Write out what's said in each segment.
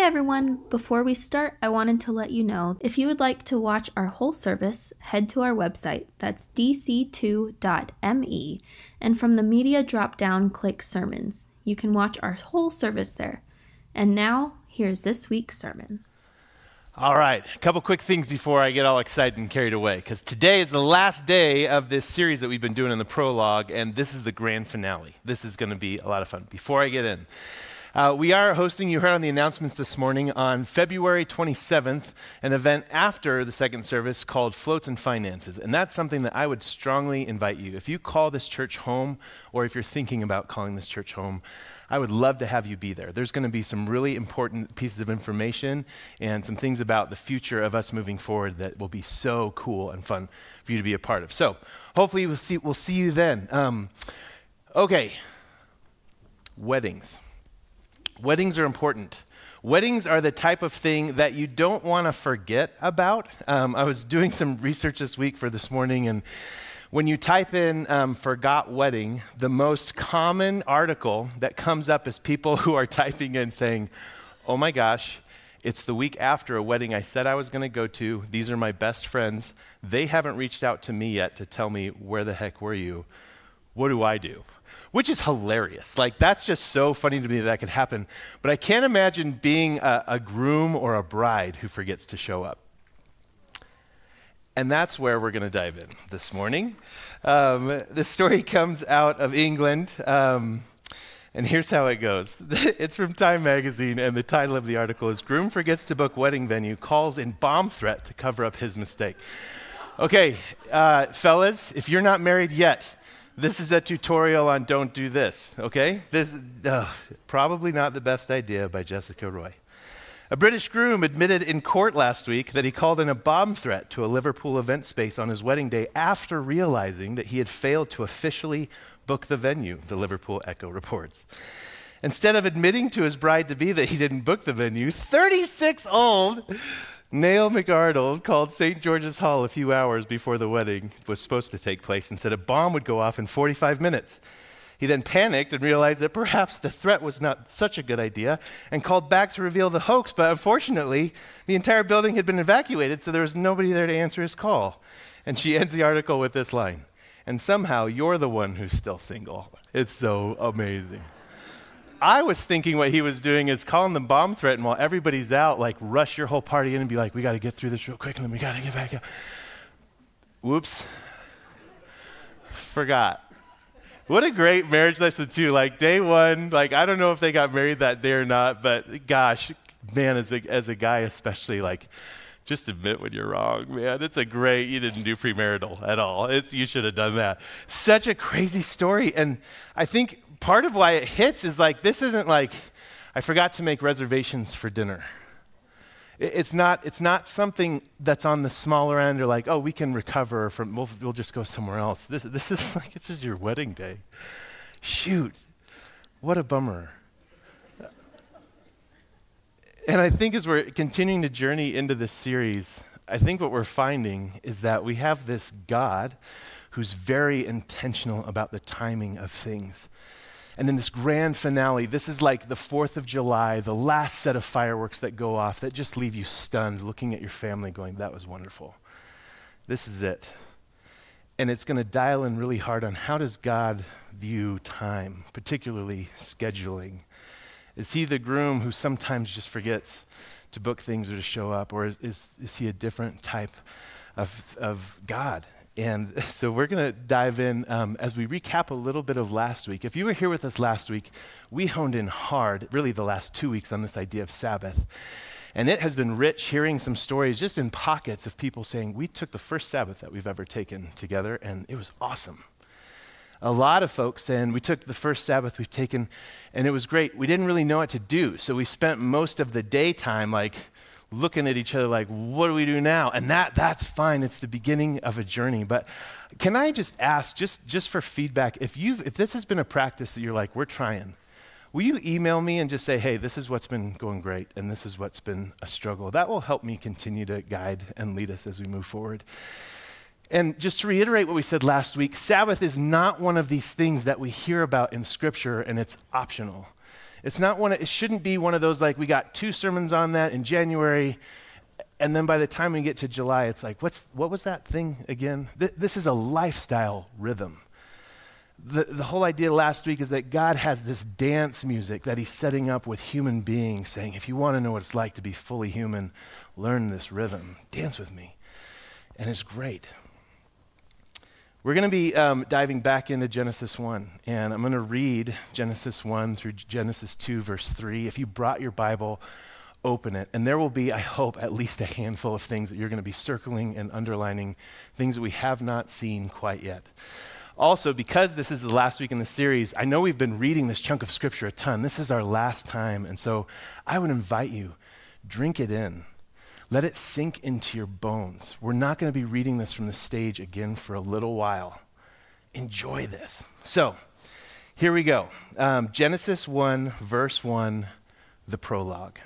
Hey everyone! Before we start, I wanted to let you know if you would like to watch our whole service, head to our website, that's dc2.me, and from the media drop down, click sermons. You can watch our whole service there. And now, here's this week's sermon. All right, a couple quick things before I get all excited and carried away, because today is the last day of this series that we've been doing in the prologue, and this is the grand finale. This is going to be a lot of fun. Before I get in, uh, we are hosting, you heard on the announcements this morning, on February 27th, an event after the second service called Floats and Finances. And that's something that I would strongly invite you. If you call this church home, or if you're thinking about calling this church home, I would love to have you be there. There's going to be some really important pieces of information and some things about the future of us moving forward that will be so cool and fun for you to be a part of. So hopefully we'll see, we'll see you then. Um, okay, weddings. Weddings are important. Weddings are the type of thing that you don't want to forget about. Um, I was doing some research this week for this morning, and when you type in um, forgot wedding, the most common article that comes up is people who are typing in saying, Oh my gosh, it's the week after a wedding I said I was going to go to. These are my best friends. They haven't reached out to me yet to tell me, Where the heck were you? What do I do? Which is hilarious. Like, that's just so funny to me that that could happen. But I can't imagine being a, a groom or a bride who forgets to show up. And that's where we're going to dive in this morning. Um, the story comes out of England. Um, and here's how it goes it's from Time Magazine, and the title of the article is Groom Forgets to Book Wedding Venue, Calls in Bomb Threat to Cover Up His Mistake. Okay, uh, fellas, if you're not married yet, this is a tutorial on don't do this, okay? This uh, probably not the best idea by Jessica Roy. A British groom admitted in court last week that he called in a bomb threat to a Liverpool event space on his wedding day after realizing that he had failed to officially book the venue, the Liverpool Echo reports. Instead of admitting to his bride to be that he didn't book the venue, 36 old Neil McArdle called St. George's Hall a few hours before the wedding was supposed to take place and said a bomb would go off in 45 minutes. He then panicked and realized that perhaps the threat was not such a good idea and called back to reveal the hoax, but unfortunately, the entire building had been evacuated, so there was nobody there to answer his call. And she ends the article with this line And somehow you're the one who's still single. It's so amazing. I was thinking what he was doing is calling the bomb threat, and while everybody's out, like rush your whole party in and be like, we got to get through this real quick, and then we got to get back out. Whoops. Forgot. What a great marriage lesson, too. Like, day one, like, I don't know if they got married that day or not, but gosh, man, as a, as a guy, especially, like, just admit when you're wrong, man. It's a great, you didn't do premarital at all. It's, you should have done that. Such a crazy story. And I think part of why it hits is like, this isn't like, I forgot to make reservations for dinner. It's not, it's not something that's on the smaller end or like, oh, we can recover from, we'll, we'll just go somewhere else. This, this is like, this is your wedding day. Shoot, what a bummer. And I think as we're continuing to journey into this series, I think what we're finding is that we have this God who's very intentional about the timing of things. And then this grand finale, this is like the 4th of July, the last set of fireworks that go off that just leave you stunned looking at your family going, that was wonderful. This is it. And it's going to dial in really hard on how does God view time, particularly scheduling. Is he the groom who sometimes just forgets to book things or to show up, or is, is he a different type of, of God? And so we're going to dive in um, as we recap a little bit of last week. If you were here with us last week, we honed in hard, really the last two weeks, on this idea of Sabbath. And it has been rich hearing some stories just in pockets of people saying, We took the first Sabbath that we've ever taken together, and it was awesome. A lot of folks saying, We took the first Sabbath we've taken, and it was great. We didn't really know what to do, so we spent most of the daytime like, looking at each other like, what do we do now? And that, that's fine. It's the beginning of a journey. But can I just ask, just, just for feedback, if, you've, if this has been a practice that you're like, we're trying, will you email me and just say, hey, this is what's been going great and this is what's been a struggle? That will help me continue to guide and lead us as we move forward. And just to reiterate what we said last week, Sabbath is not one of these things that we hear about in Scripture and it's optional. It's not one, it shouldn't be one of those like we got two sermons on that in January, and then by the time we get to July, it's like, what's, what was that thing again? Th- this is a lifestyle rhythm. The, the whole idea last week is that God has this dance music that He's setting up with human beings, saying, if you want to know what it's like to be fully human, learn this rhythm. Dance with me. And it's great. We're going to be um, diving back into Genesis 1, and I'm going to read Genesis 1 through Genesis 2, verse 3. If you brought your Bible, open it. And there will be, I hope, at least a handful of things that you're going to be circling and underlining, things that we have not seen quite yet. Also, because this is the last week in the series, I know we've been reading this chunk of Scripture a ton. This is our last time, and so I would invite you, drink it in. Let it sink into your bones. We're not going to be reading this from the stage again for a little while. Enjoy this. So, here we go um, Genesis 1, verse 1, the prologue,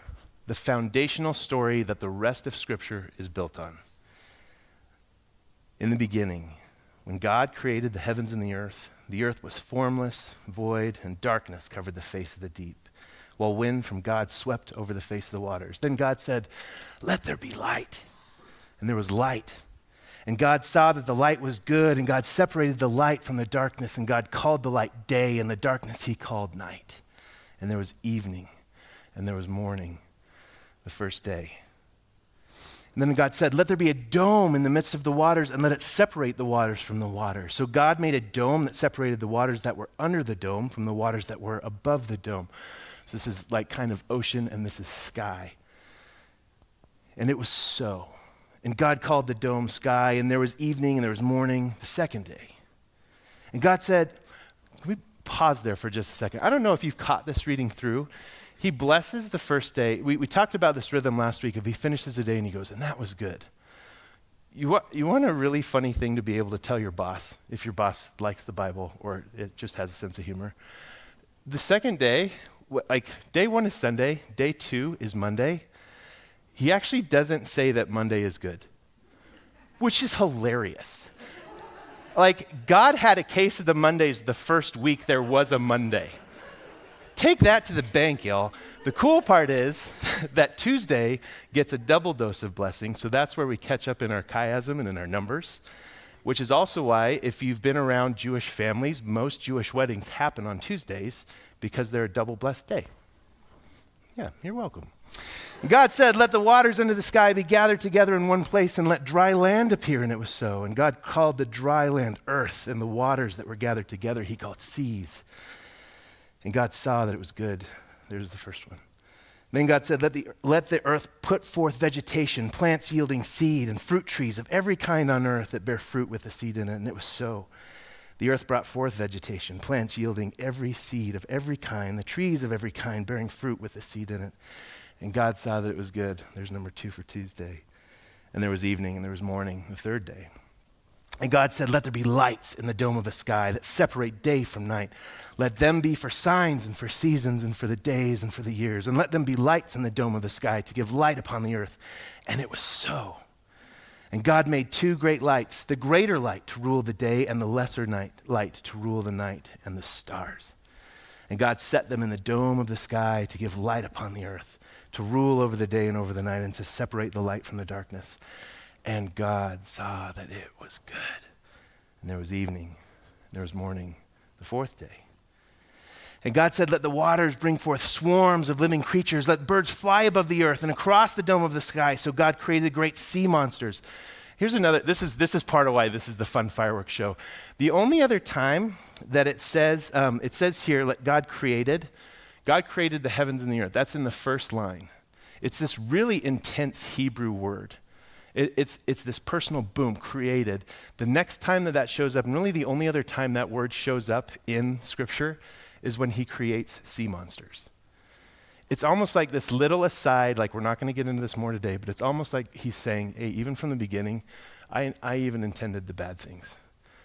the foundational story that the rest of Scripture is built on. In the beginning, when God created the heavens and the earth, the earth was formless, void, and darkness covered the face of the deep while wind from God swept over the face of the waters. Then God said, Let there be light. And there was light. And God saw that the light was good, and God separated the light from the darkness, and God called the light day, and the darkness he called night. And there was evening, and there was morning, the first day. And then God said, Let there be a dome in the midst of the waters, and let it separate the waters from the water. So God made a dome that separated the waters that were under the dome from the waters that were above the dome. So this is like kind of ocean and this is sky. And it was so. And God called the dome sky, and there was evening and there was morning the second day. And God said, Can we pause there for just a second? I don't know if you've caught this reading through. He blesses the first day. We, we talked about this rhythm last week of he finishes a day and he goes, and that was good. You, you want a really funny thing to be able to tell your boss, if your boss likes the Bible or it just has a sense of humor. The second day like day one is Sunday, day two is Monday. He actually doesn't say that Monday is good, which is hilarious. like, God had a case of the Mondays the first week there was a Monday. Take that to the bank, y'all. The cool part is that Tuesday gets a double dose of blessing, so that's where we catch up in our chiasm and in our numbers, which is also why, if you've been around Jewish families, most Jewish weddings happen on Tuesdays because they're a double blessed day. Yeah, you're welcome. God said, Let the waters under the sky be gathered together in one place, and let dry land appear. And it was so. And God called the dry land earth, and the waters that were gathered together he called seas. And God saw that it was good. There's the first one. Then God said, let the, let the earth put forth vegetation, plants yielding seed, and fruit trees of every kind on earth that bear fruit with the seed in it. And it was so. The earth brought forth vegetation, plants yielding every seed of every kind, the trees of every kind bearing fruit with the seed in it. And God saw that it was good. There's number two for Tuesday. And there was evening and there was morning, the third day. And God said, Let there be lights in the dome of the sky that separate day from night. Let them be for signs and for seasons and for the days and for the years. And let them be lights in the dome of the sky to give light upon the earth. And it was so. And God made two great lights the greater light to rule the day, and the lesser night, light to rule the night and the stars. And God set them in the dome of the sky to give light upon the earth, to rule over the day and over the night, and to separate the light from the darkness. And God saw that it was good. And there was evening, and there was morning, the fourth day. And God said, Let the waters bring forth swarms of living creatures. Let birds fly above the earth and across the dome of the sky. So God created great sea monsters. Here's another, this is, this is part of why this is the fun fireworks show. The only other time that it says, um, it says here, let God created, God created the heavens and the earth. That's in the first line. It's this really intense Hebrew word. It, it's, it's this personal boom, created. The next time that that shows up, and really the only other time that word shows up in Scripture, is when he creates sea monsters. It's almost like this little aside, like we're not going to get into this more today, but it's almost like he's saying, hey, even from the beginning, I, I even intended the bad things,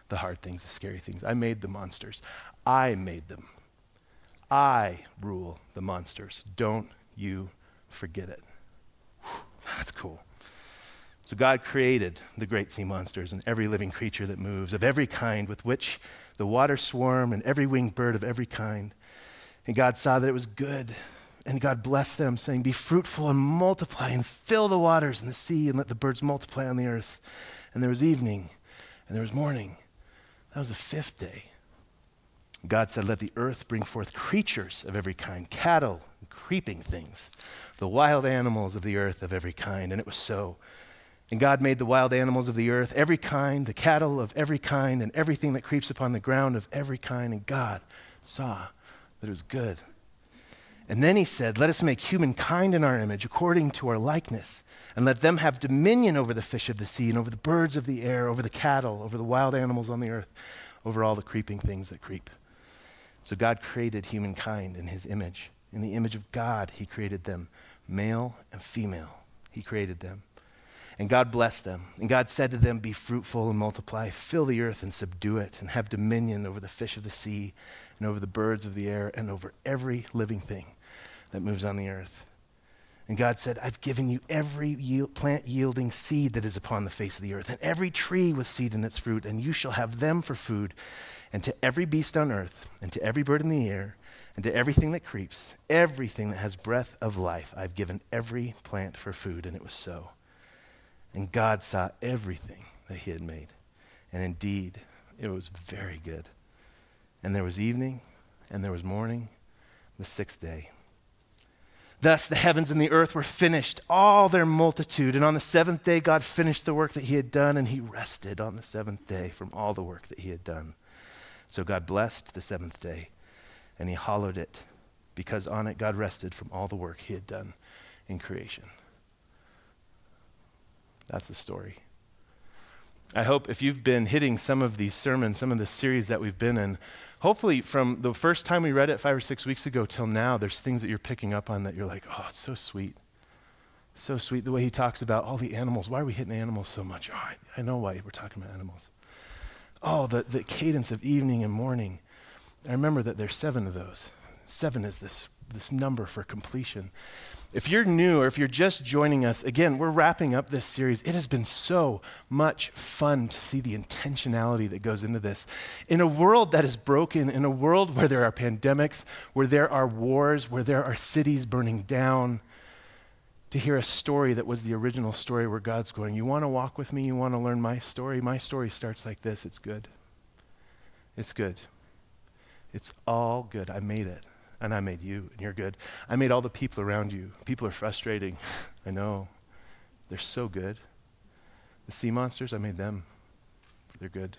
the hard things, the scary things. I made the monsters. I made them. I rule the monsters. Don't you forget it. Whew, that's cool. So God created the great sea monsters and every living creature that moves, of every kind, with which the waters swarm and every winged bird of every kind. And God saw that it was good. And God blessed them, saying, Be fruitful and multiply and fill the waters and the sea and let the birds multiply on the earth. And there was evening and there was morning. That was the fifth day. God said, Let the earth bring forth creatures of every kind, cattle, and creeping things, the wild animals of the earth of every kind. And it was so. And God made the wild animals of the earth, every kind, the cattle of every kind, and everything that creeps upon the ground of every kind. And God saw that it was good. And then he said, Let us make humankind in our image, according to our likeness, and let them have dominion over the fish of the sea, and over the birds of the air, over the cattle, over the wild animals on the earth, over all the creeping things that creep. So God created humankind in his image. In the image of God, he created them, male and female. He created them. And God blessed them. And God said to them, Be fruitful and multiply, fill the earth and subdue it, and have dominion over the fish of the sea, and over the birds of the air, and over every living thing that moves on the earth. And God said, I've given you every yield, plant yielding seed that is upon the face of the earth, and every tree with seed in its fruit, and you shall have them for food. And to every beast on earth, and to every bird in the air, and to everything that creeps, everything that has breath of life, I've given every plant for food. And it was so. And God saw everything that he had made. And indeed, it was very good. And there was evening, and there was morning, the sixth day. Thus the heavens and the earth were finished, all their multitude. And on the seventh day, God finished the work that he had done, and he rested on the seventh day from all the work that he had done. So God blessed the seventh day, and he hallowed it, because on it God rested from all the work he had done in creation. That's the story. I hope if you've been hitting some of these sermons, some of the series that we've been in, hopefully from the first time we read it five or six weeks ago till now, there's things that you're picking up on that you're like, oh, it's so sweet. So sweet the way he talks about all the animals. Why are we hitting animals so much? Oh, I, I know why we're talking about animals. Oh, the, the cadence of evening and morning. I remember that there's seven of those. Seven is this, this number for completion. If you're new or if you're just joining us, again, we're wrapping up this series. It has been so much fun to see the intentionality that goes into this. In a world that is broken, in a world where there are pandemics, where there are wars, where there are cities burning down, to hear a story that was the original story where God's going, You want to walk with me? You want to learn my story? My story starts like this. It's good. It's good. It's all good. I made it. And I made you, and you're good. I made all the people around you. People are frustrating. I know. They're so good. The sea monsters, I made them. They're good.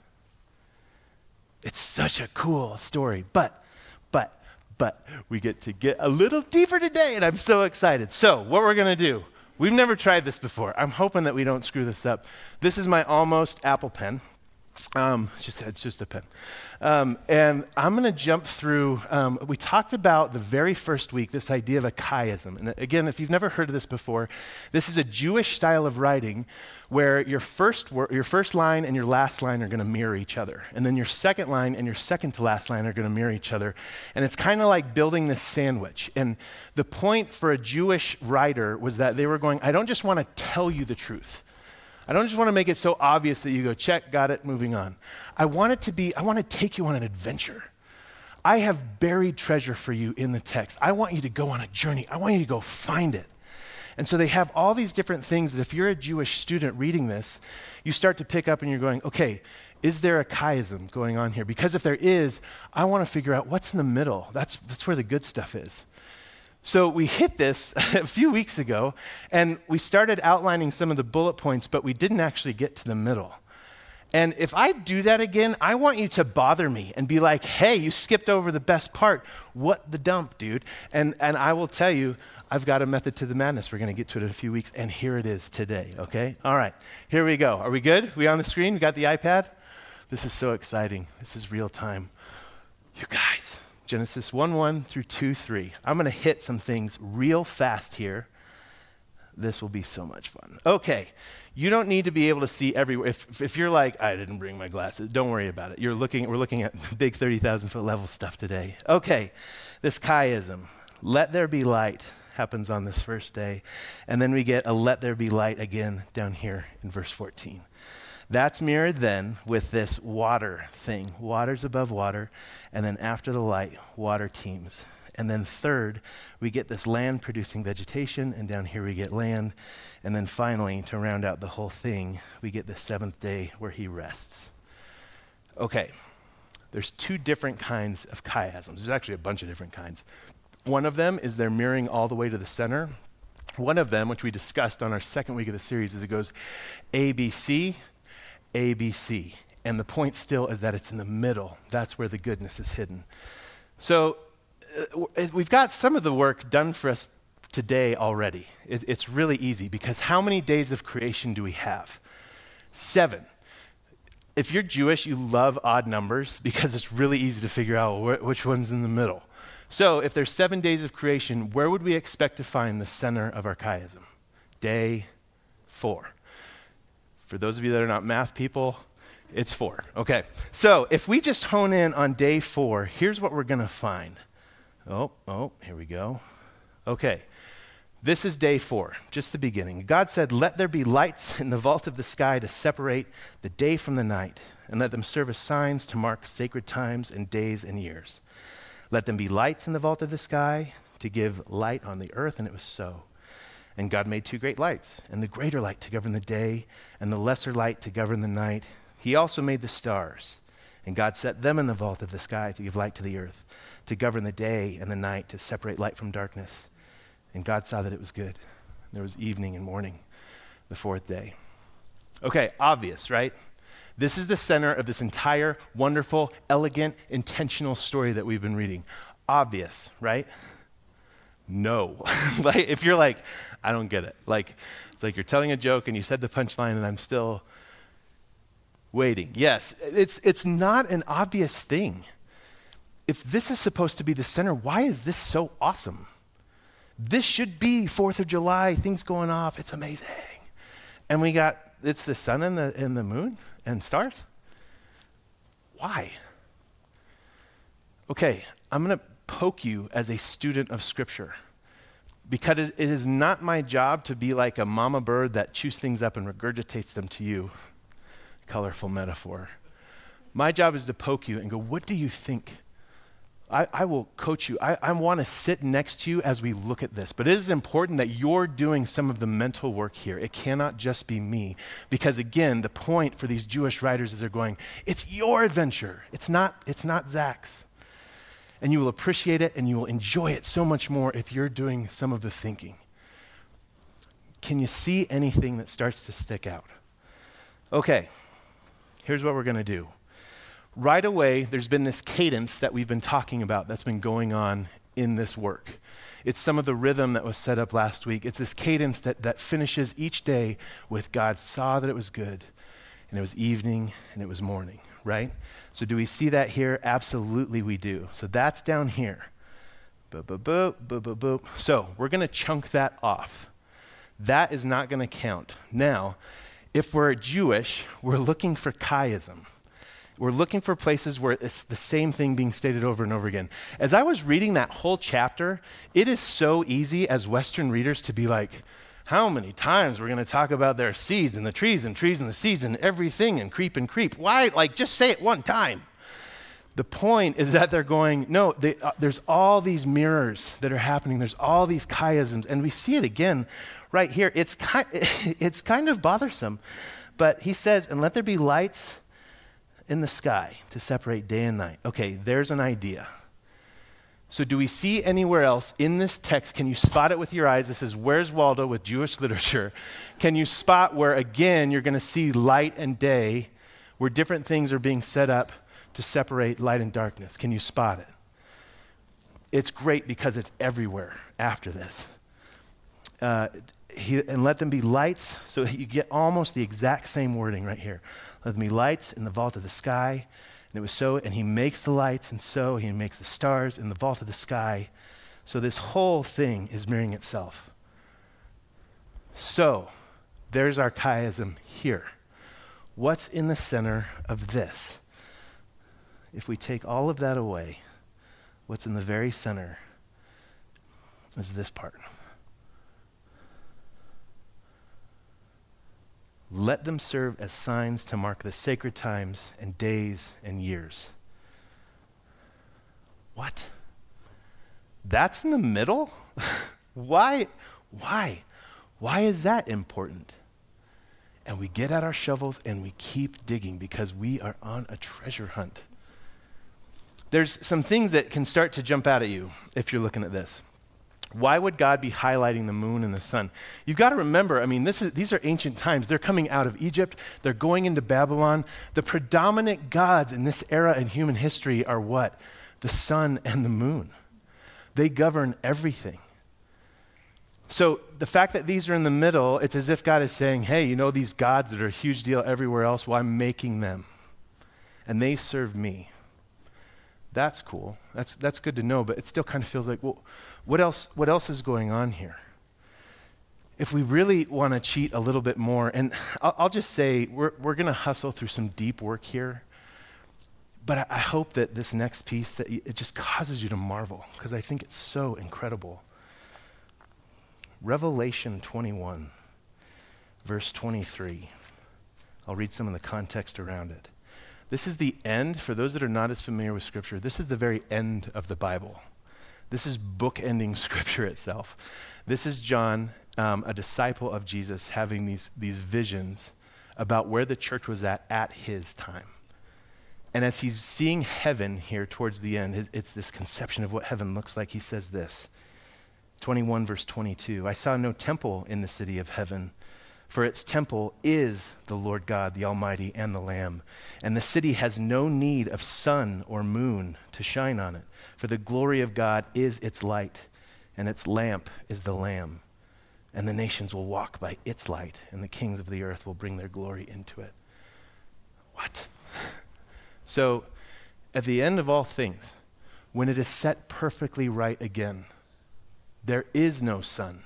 It's such a cool story. But, but, but we get to get a little deeper today, and I'm so excited. So, what we're going to do, we've never tried this before. I'm hoping that we don't screw this up. This is my almost Apple pen. Um, just, it's just a pen. Um, and I'm going to jump through. Um, we talked about the very first week this idea of a chiasm. And again, if you've never heard of this before, this is a Jewish style of writing where your first, wor- your first line and your last line are going to mirror each other. And then your second line and your second to last line are going to mirror each other. And it's kind of like building this sandwich. And the point for a Jewish writer was that they were going, I don't just want to tell you the truth. I don't just want to make it so obvious that you go, check, got it, moving on. I want it to be, I want to take you on an adventure. I have buried treasure for you in the text. I want you to go on a journey. I want you to go find it. And so they have all these different things that if you're a Jewish student reading this, you start to pick up and you're going, okay, is there a chiasm going on here? Because if there is, I want to figure out what's in the middle. That's, that's where the good stuff is. So we hit this a few weeks ago, and we started outlining some of the bullet points, but we didn't actually get to the middle. And if I do that again, I want you to bother me and be like, hey, you skipped over the best part. What the dump, dude? And, and I will tell you, I've got a method to the madness. We're going to get to it in a few weeks, and here it is today, okay? All right, here we go. Are we good? We on the screen? We got the iPad? This is so exciting. This is real time. You guys. Genesis 1 1 through 2 3. I'm going to hit some things real fast here. This will be so much fun. Okay, you don't need to be able to see everywhere. If, if you're like, I didn't bring my glasses, don't worry about it. You're looking, we're looking at big 30,000 foot level stuff today. Okay, this chiasm, let there be light, happens on this first day. And then we get a let there be light again down here in verse 14. That's mirrored then with this water thing. Water's above water, and then after the light, water teems. And then third, we get this land producing vegetation, and down here we get land. And then finally, to round out the whole thing, we get the seventh day where he rests. Okay, there's two different kinds of chiasms. There's actually a bunch of different kinds. One of them is they're mirroring all the way to the center. One of them, which we discussed on our second week of the series, is it goes ABC, ABC. And the point still is that it's in the middle. That's where the goodness is hidden. So uh, we've got some of the work done for us today already. It, it's really easy because how many days of creation do we have? Seven if you're Jewish, you love odd numbers because it's really easy to figure out wh- which one's in the middle. So, if there's seven days of creation, where would we expect to find the center of our chiasm? Day four. For those of you that are not math people, it's four. Okay. So, if we just hone in on day four, here's what we're going to find. Oh, oh, here we go. Okay. This is day four, just the beginning. God said, Let there be lights in the vault of the sky to separate the day from the night, and let them serve as signs to mark sacred times and days and years. Let them be lights in the vault of the sky to give light on the earth, and it was so. And God made two great lights, and the greater light to govern the day, and the lesser light to govern the night. He also made the stars, and God set them in the vault of the sky to give light to the earth, to govern the day and the night, to separate light from darkness. And God saw that it was good. There was evening and morning, the fourth day. Okay, obvious, right? This is the center of this entire wonderful, elegant, intentional story that we've been reading. Obvious, right? No. like if you're like, I don't get it. Like it's like you're telling a joke and you said the punchline and I'm still waiting. Yes, it's it's not an obvious thing. If this is supposed to be the center, why is this so awesome? This should be 4th of July, things going off. It's amazing. And we got, it's the sun and the, and the moon and stars. Why? Okay, I'm going to poke you as a student of Scripture because it, is not my job to be like a mama bird that chews things up and regurgitates them to you. Colorful metaphor. My job is to poke you and go, what do you think? I, I will coach you. I, I want to sit next to you as we look at this. But it is important that you're doing some of the mental work here. It cannot just be me. Because again, the point for these Jewish writers is they're going, it's your adventure. It's not, it's not Zach's. And you will appreciate it and you will enjoy it so much more if you're doing some of the thinking. Can you see anything that starts to stick out? Okay, here's what we're going to do right away, there's been this cadence that we've been talking about that's been going on in this work. It's some of the rhythm that was set up last week. It's this cadence that, that finishes each day with God saw that it was good, and it was evening, and it was morning, right? So, do we see that here? Absolutely, we do. So, that's down here. Boop, boop, boop, boop, boop, boop. So, we're going to chunk that off. That is not going to count. Now, if we're Jewish, we're looking for chiasm. We're looking for places where it's the same thing being stated over and over again. As I was reading that whole chapter, it is so easy as Western readers to be like, how many times we're going to talk about their seeds and the trees and trees and the seeds and everything and creep and creep? Why? Like, just say it one time. The point is that they're going, no, they, uh, there's all these mirrors that are happening. There's all these chiasms. And we see it again right here. It's kind, it's kind of bothersome. But he says, and let there be lights in the sky to separate day and night. Okay, there's an idea. So, do we see anywhere else in this text? Can you spot it with your eyes? This is Where's Waldo with Jewish literature. Can you spot where, again, you're going to see light and day, where different things are being set up to separate light and darkness? Can you spot it? It's great because it's everywhere after this. Uh, he, and let them be lights. So, you get almost the exact same wording right here. Let there be lights in the vault of the sky. And it was so, and he makes the lights, and so he makes the stars in the vault of the sky. So this whole thing is mirroring itself. So there's our chiasm here. What's in the center of this? If we take all of that away, what's in the very center is this part. Let them serve as signs to mark the sacred times and days and years. What? That's in the middle? why? Why? Why is that important? And we get out our shovels and we keep digging because we are on a treasure hunt. There's some things that can start to jump out at you if you're looking at this. Why would God be highlighting the moon and the sun? You've got to remember, I mean, is, these are ancient times. They're coming out of Egypt, they're going into Babylon. The predominant gods in this era in human history are what? The sun and the moon. They govern everything. So the fact that these are in the middle, it's as if God is saying, hey, you know these gods that are a huge deal everywhere else? Well, I'm making them. And they serve me. That's cool. That's, that's good to know, but it still kind of feels like, well, what else, what else is going on here? If we really want to cheat a little bit more, and I'll, I'll just say we're, we're going to hustle through some deep work here, but I, I hope that this next piece, that it just causes you to marvel, because I think it's so incredible. Revelation 21, verse 23. I'll read some of the context around it. This is the end, for those that are not as familiar with Scripture, this is the very end of the Bible. This is book-ending Scripture itself. This is John, um, a disciple of Jesus, having these, these visions about where the church was at at his time. And as he's seeing heaven here towards the end, it's this conception of what heaven looks like. He says this 21, verse 22 I saw no temple in the city of heaven, for its temple is the Lord God, the Almighty, and the Lamb. And the city has no need of sun or moon to shine on it, for the glory of God is its light, and its lamp is the Lamb. And the nations will walk by its light, and the kings of the earth will bring their glory into it. What? So, at the end of all things, when it is set perfectly right again, there is no sun,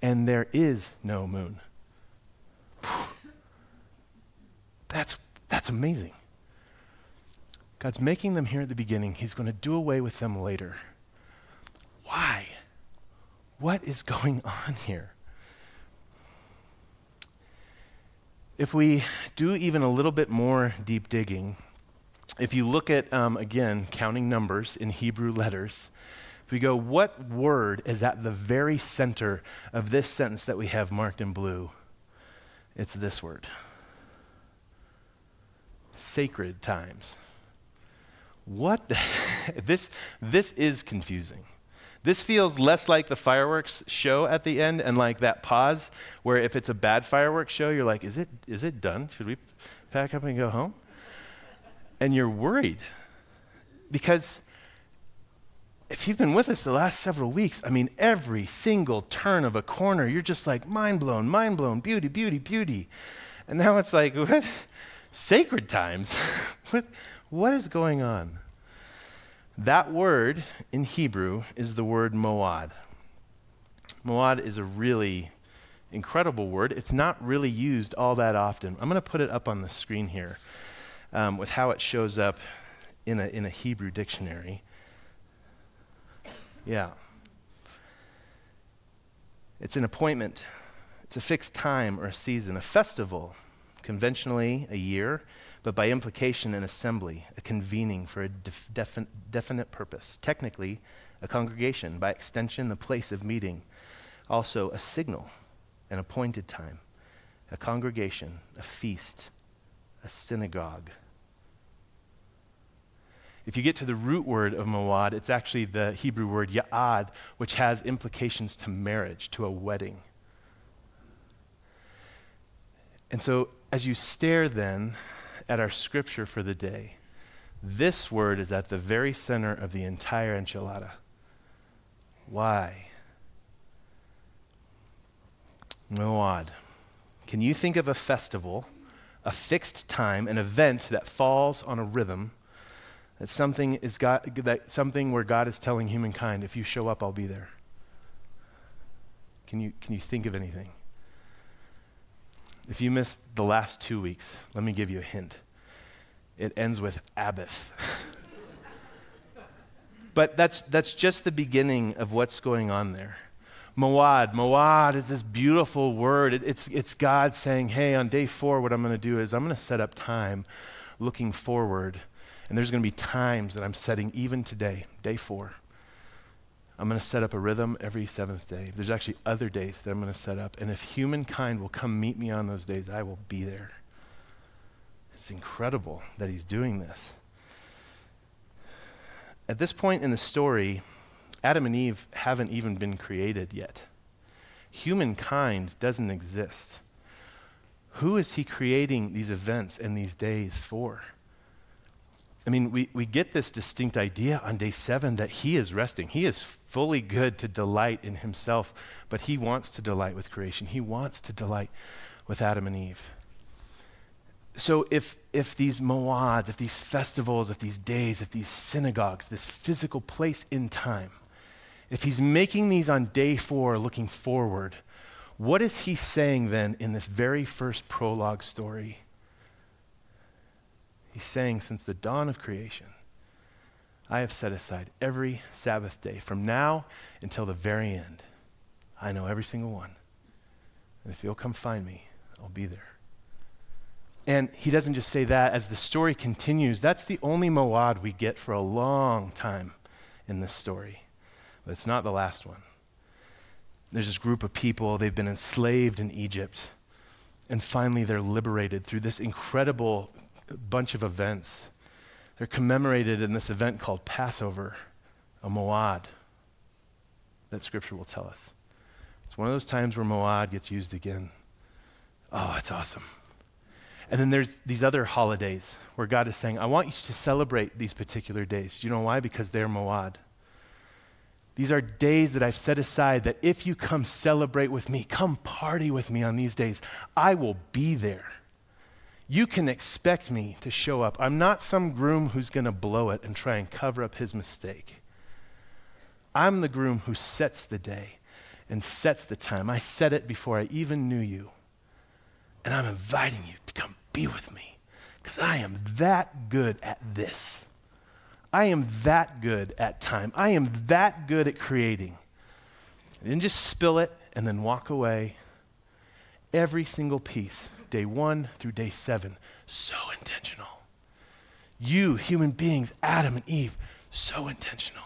and there is no moon. That's, that's amazing. God's making them here at the beginning. He's going to do away with them later. Why? What is going on here? If we do even a little bit more deep digging, if you look at, um, again, counting numbers in Hebrew letters, if we go, what word is at the very center of this sentence that we have marked in blue? It's this word sacred times. What? this, this is confusing. This feels less like the fireworks show at the end and like that pause where if it's a bad fireworks show, you're like, is it, is it done? Should we pack up and go home? And you're worried because if you've been with us the last several weeks, I mean, every single turn of a corner, you're just like mind blown, mind blown, beauty, beauty, beauty. And now it's like, what? Sacred times? what, what is going on? That word in Hebrew is the word moad. Moad is a really incredible word. It's not really used all that often. I'm going to put it up on the screen here um, with how it shows up in a, in a Hebrew dictionary. Yeah. It's an appointment, it's a fixed time or a season, a festival, conventionally a year, but by implication an assembly, a convening for a def- defin- definite purpose. Technically, a congregation, by extension, the place of meeting. Also, a signal, an appointed time, a congregation, a feast, a synagogue. If you get to the root word of mawad, it's actually the Hebrew word ya'ad, which has implications to marriage, to a wedding. And so, as you stare then at our scripture for the day, this word is at the very center of the entire enchilada. Why? Moad. Can you think of a festival, a fixed time, an event that falls on a rhythm? That something is God, that something where God is telling humankind, if you show up, I'll be there. Can you, can you think of anything? If you missed the last two weeks, let me give you a hint. It ends with Abbott. but that's, that's just the beginning of what's going on there. Moad. Moad is this beautiful word. It, it's, it's God saying, hey, on day four, what I'm going to do is I'm going to set up time looking forward. And there's going to be times that I'm setting even today, day four. I'm going to set up a rhythm every seventh day. There's actually other days that I'm going to set up. And if humankind will come meet me on those days, I will be there. It's incredible that he's doing this. At this point in the story, Adam and Eve haven't even been created yet. Humankind doesn't exist. Who is he creating these events and these days for? I mean, we, we get this distinct idea on day seven that he is resting. He is fully good to delight in himself, but he wants to delight with creation. He wants to delight with Adam and Eve. So if, if these moads, if these festivals, if these days, if these synagogues, this physical place in time, if he's making these on day four looking forward, what is he saying then in this very first prologue story? He's saying, since the dawn of creation, I have set aside every Sabbath day from now until the very end. I know every single one. And if you'll come find me, I'll be there. And he doesn't just say that. As the story continues, that's the only moad we get for a long time in this story. But it's not the last one. There's this group of people, they've been enslaved in Egypt. And finally, they're liberated through this incredible bunch of events. They're commemorated in this event called Passover, a Moad, that scripture will tell us. It's one of those times where Moad gets used again. Oh, that's awesome. And then there's these other holidays where God is saying, I want you to celebrate these particular days. Do you know why? Because they're Moad. These are days that I've set aside that if you come celebrate with me, come party with me on these days, I will be there you can expect me to show up. I'm not some groom who's going to blow it and try and cover up his mistake. I'm the groom who sets the day and sets the time. I set it before I even knew you. And I'm inviting you to come be with me because I am that good at this. I am that good at time. I am that good at creating. I didn't just spill it and then walk away. Every single piece day one through day seven. So intentional. You, human beings, Adam and Eve, so intentional.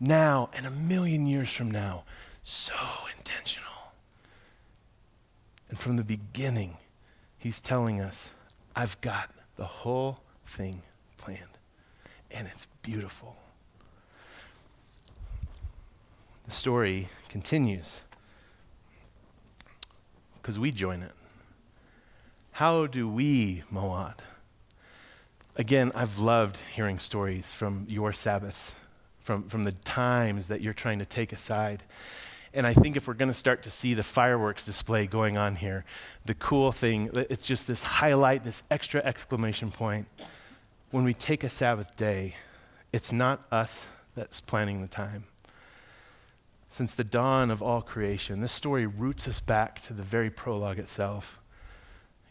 Now and a million years from now, so intentional. And from the beginning, he's telling us, I've got the whole thing planned. And it's beautiful. The story continues because we join it. How do we, Moad? Again, I've loved hearing stories from your Sabbaths, from, from the times that you're trying to take aside. And I think if we're going to start to see the fireworks display going on here, the cool thing, it's just this highlight, this extra exclamation point. When we take a Sabbath day, it's not us that's planning the time. Since the dawn of all creation, this story roots us back to the very prologue itself.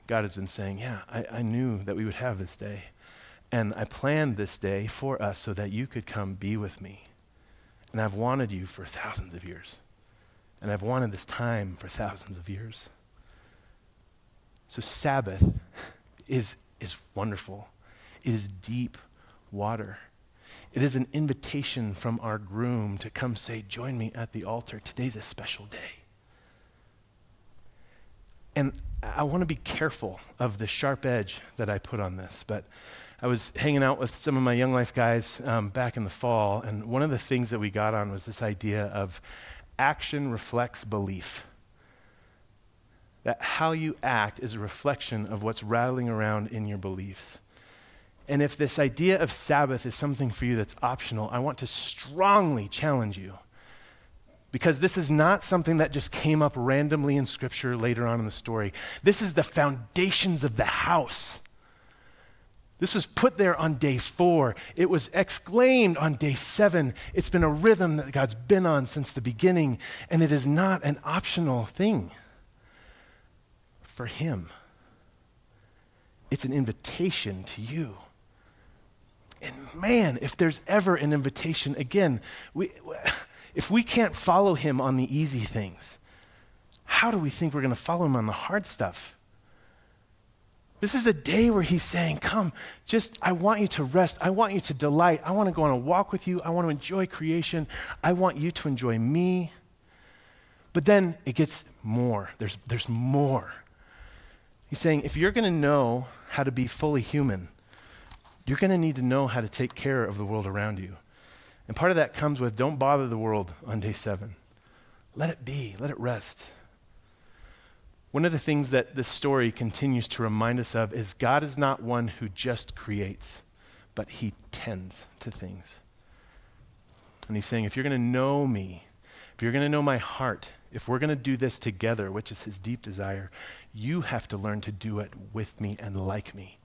God has been saying, Yeah, I, I knew that we would have this day. And I planned this day for us so that you could come be with me. And I've wanted you for thousands of years. And I've wanted this time for thousands of years. So, Sabbath is, is wonderful. It is deep water. It is an invitation from our groom to come say, Join me at the altar. Today's a special day. And I want to be careful of the sharp edge that I put on this, but I was hanging out with some of my Young Life guys um, back in the fall, and one of the things that we got on was this idea of action reflects belief. That how you act is a reflection of what's rattling around in your beliefs. And if this idea of Sabbath is something for you that's optional, I want to strongly challenge you because this is not something that just came up randomly in Scripture later on in the story. This is the foundations of the house. This was put there on day four. It was exclaimed on day seven. It's been a rhythm that God's been on since the beginning, and it is not an optional thing for Him. It's an invitation to you. And man, if there's ever an invitation, again, we if we can't follow him on the easy things, how do we think we're going to follow him on the hard stuff? This is a day where he's saying, Come, just, I want you to rest. I want you to delight. I want to go on a walk with you. I want to enjoy creation. I want you to enjoy me. But then it gets more. There's, there's more. He's saying, if you're going to know how to be fully human, you're going to need to know how to take care of the world around you. And part of that comes with don't bother the world on day seven. Let it be, let it rest. One of the things that this story continues to remind us of is God is not one who just creates, but he tends to things. And he's saying, if you're going to know me, if you're going to know my heart, if we're going to do this together, which is his deep desire, you have to learn to do it with me and like me.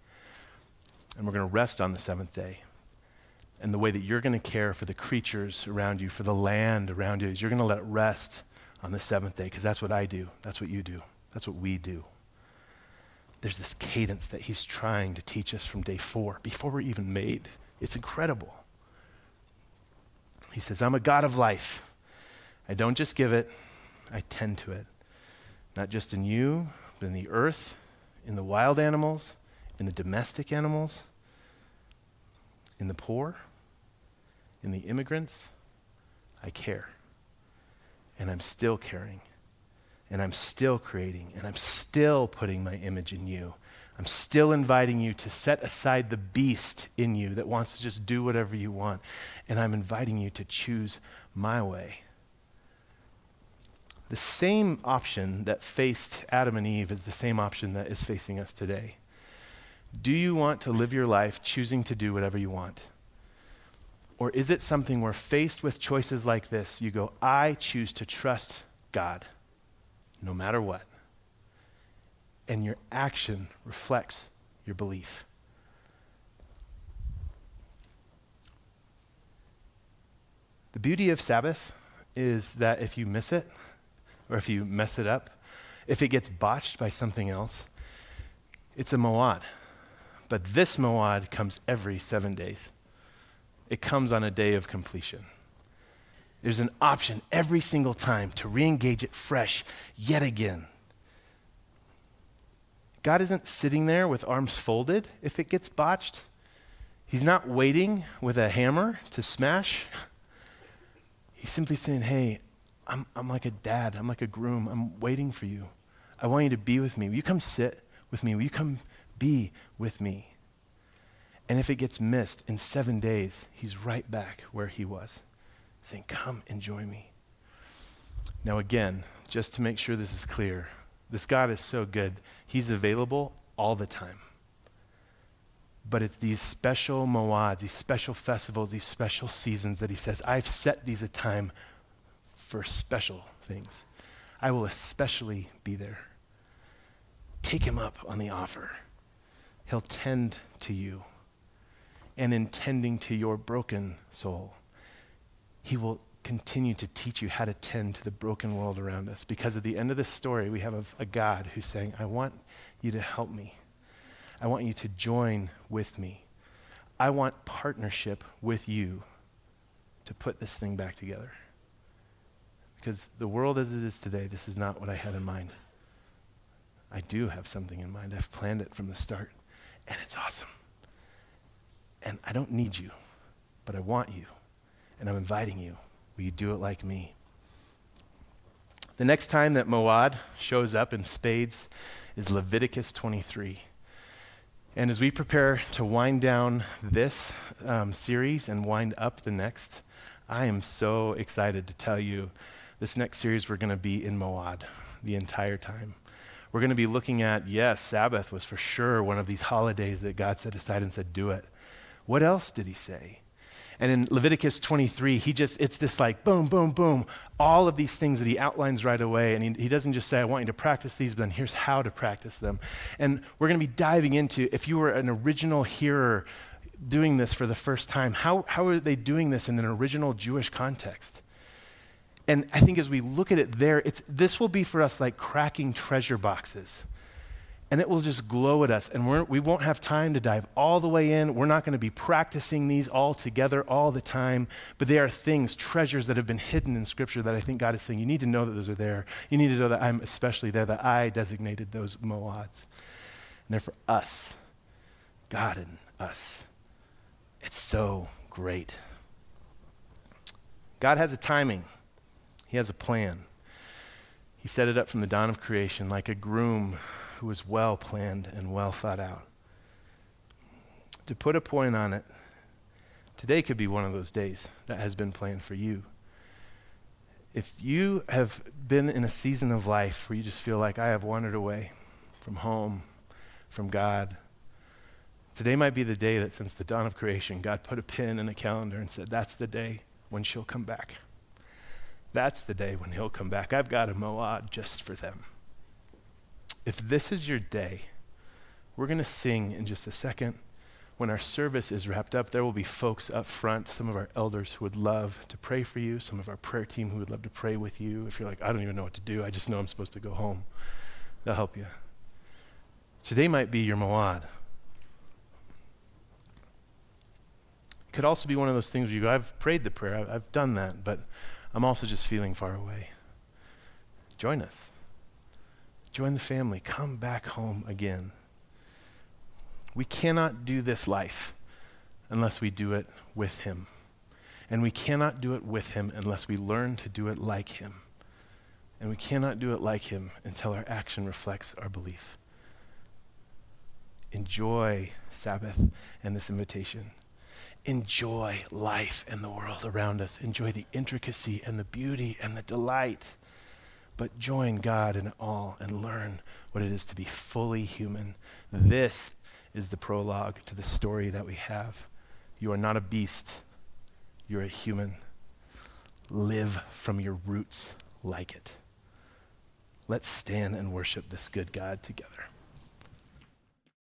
And we're going to rest on the seventh day. And the way that you're going to care for the creatures around you, for the land around you, is you're going to let it rest on the seventh day, because that's what I do. That's what you do. That's what we do. There's this cadence that he's trying to teach us from day four, before we're even made. It's incredible. He says, I'm a God of life. I don't just give it, I tend to it. Not just in you, but in the earth, in the wild animals, in the domestic animals, in the poor, in the immigrants. I care. And I'm still caring and I'm still creating, and I'm still putting my image in you. I'm still inviting you to set aside the beast in you that wants to just do whatever you want, and I'm inviting you to choose my way. The same option that faced Adam and Eve is the same option that is facing us today. Do you want to live your life choosing to do whatever you want? Or is it something where faced with choices like this, you go, I choose to trust God? no matter what. And your action reflects your belief. The beauty of Sabbath is that if you miss it, or if you mess it up, if it gets botched by something else, it's a moad. But this moad comes every seven days. It comes on a day of completion. There's an option every single time to re engage it fresh yet again. God isn't sitting there with arms folded if it gets botched. He's not waiting with a hammer to smash. He's simply saying, Hey, I'm, I'm like a dad. I'm like a groom. I'm waiting for you. I want you to be with me. Will you come sit with me? Will you come be with me? And if it gets missed in seven days, he's right back where he was saying, Come, and join me. Now, again, just to make sure this is clear, this God is so good, He's available all the time. But it's these special moads, these special festivals, these special seasons that He says, I've set these a time for special things. I will especially be there. Take Him up on the offer. He'll tend to you and in tending to your broken soul he will continue to teach you how to tend to the broken world around us. Because at the end of this story, we have a, a, God who's saying, I want you to help me. I want you to join with me. I want partnership with you to put this thing back together. Because the world as it is today, this is not what I had in mind. I do have something in mind. I've planned it from the start, and it's awesome. And I don't need you, but I want you and I'm inviting you. Will you do it like me? The next time that Moad shows up in spades is Leviticus 23. And as we prepare to wind down this um, series and wind up the next, I am so excited to tell you this next series we're going to be in Moad the entire time. We're going to be looking at, yes, Sabbath was for sure one of these holidays that God set aside and said, do it. What else did he say? And in Leviticus 23, he just, it's this like boom, boom, boom, all of these things that he outlines right away. And he, he doesn't just say, I want you to practice these, but then here's how to practice them. And we're going to be diving into, if you were an original hearer doing this for the first time, how, how are they doing this in an original Jewish context? And I think as we look at it there, it's, this will be for us like cracking treasure boxes and it will just glow at us. And we're, we won't have time to dive all the way in. We're not going to be practicing these all together all the time. But they are things, treasures that have been hidden in Scripture that I think God is saying, you need to know that those are there. You need to know that I'm especially there, that I designated those moads. And they're for us, God and us. It's so great. God has a timing, He has a plan. He set it up from the dawn of creation like a groom who was well planned and well thought out. To put a point on it, today could be one of those days that has been planned for you. If you have been in a season of life where you just feel like I have wandered away from home, from God, today might be the day that since the dawn of creation, God put a pin in a calendar and said, That's the day when she'll come back. That's the day when he'll come back. I've got a moad just for them. If this is your day, we're going to sing in just a second. When our service is wrapped up, there will be folks up front, some of our elders who would love to pray for you, some of our prayer team who would love to pray with you. If you're like, I don't even know what to do, I just know I'm supposed to go home, they'll help you. Today might be your moad. It could also be one of those things where you go, I've prayed the prayer, I've, I've done that, but I'm also just feeling far away. Join us. Join the family. Come back home again. We cannot do this life unless we do it with Him. And we cannot do it with Him unless we learn to do it like Him. And we cannot do it like Him until our action reflects our belief. Enjoy Sabbath and this invitation enjoy life and the world around us. Enjoy the intricacy and the beauty and the delight. But join God in all and learn what it is to be fully human. This is the prologue to the story that we have. You are not a beast, you're a human. Live from your roots like it. Let's stand and worship this good God together.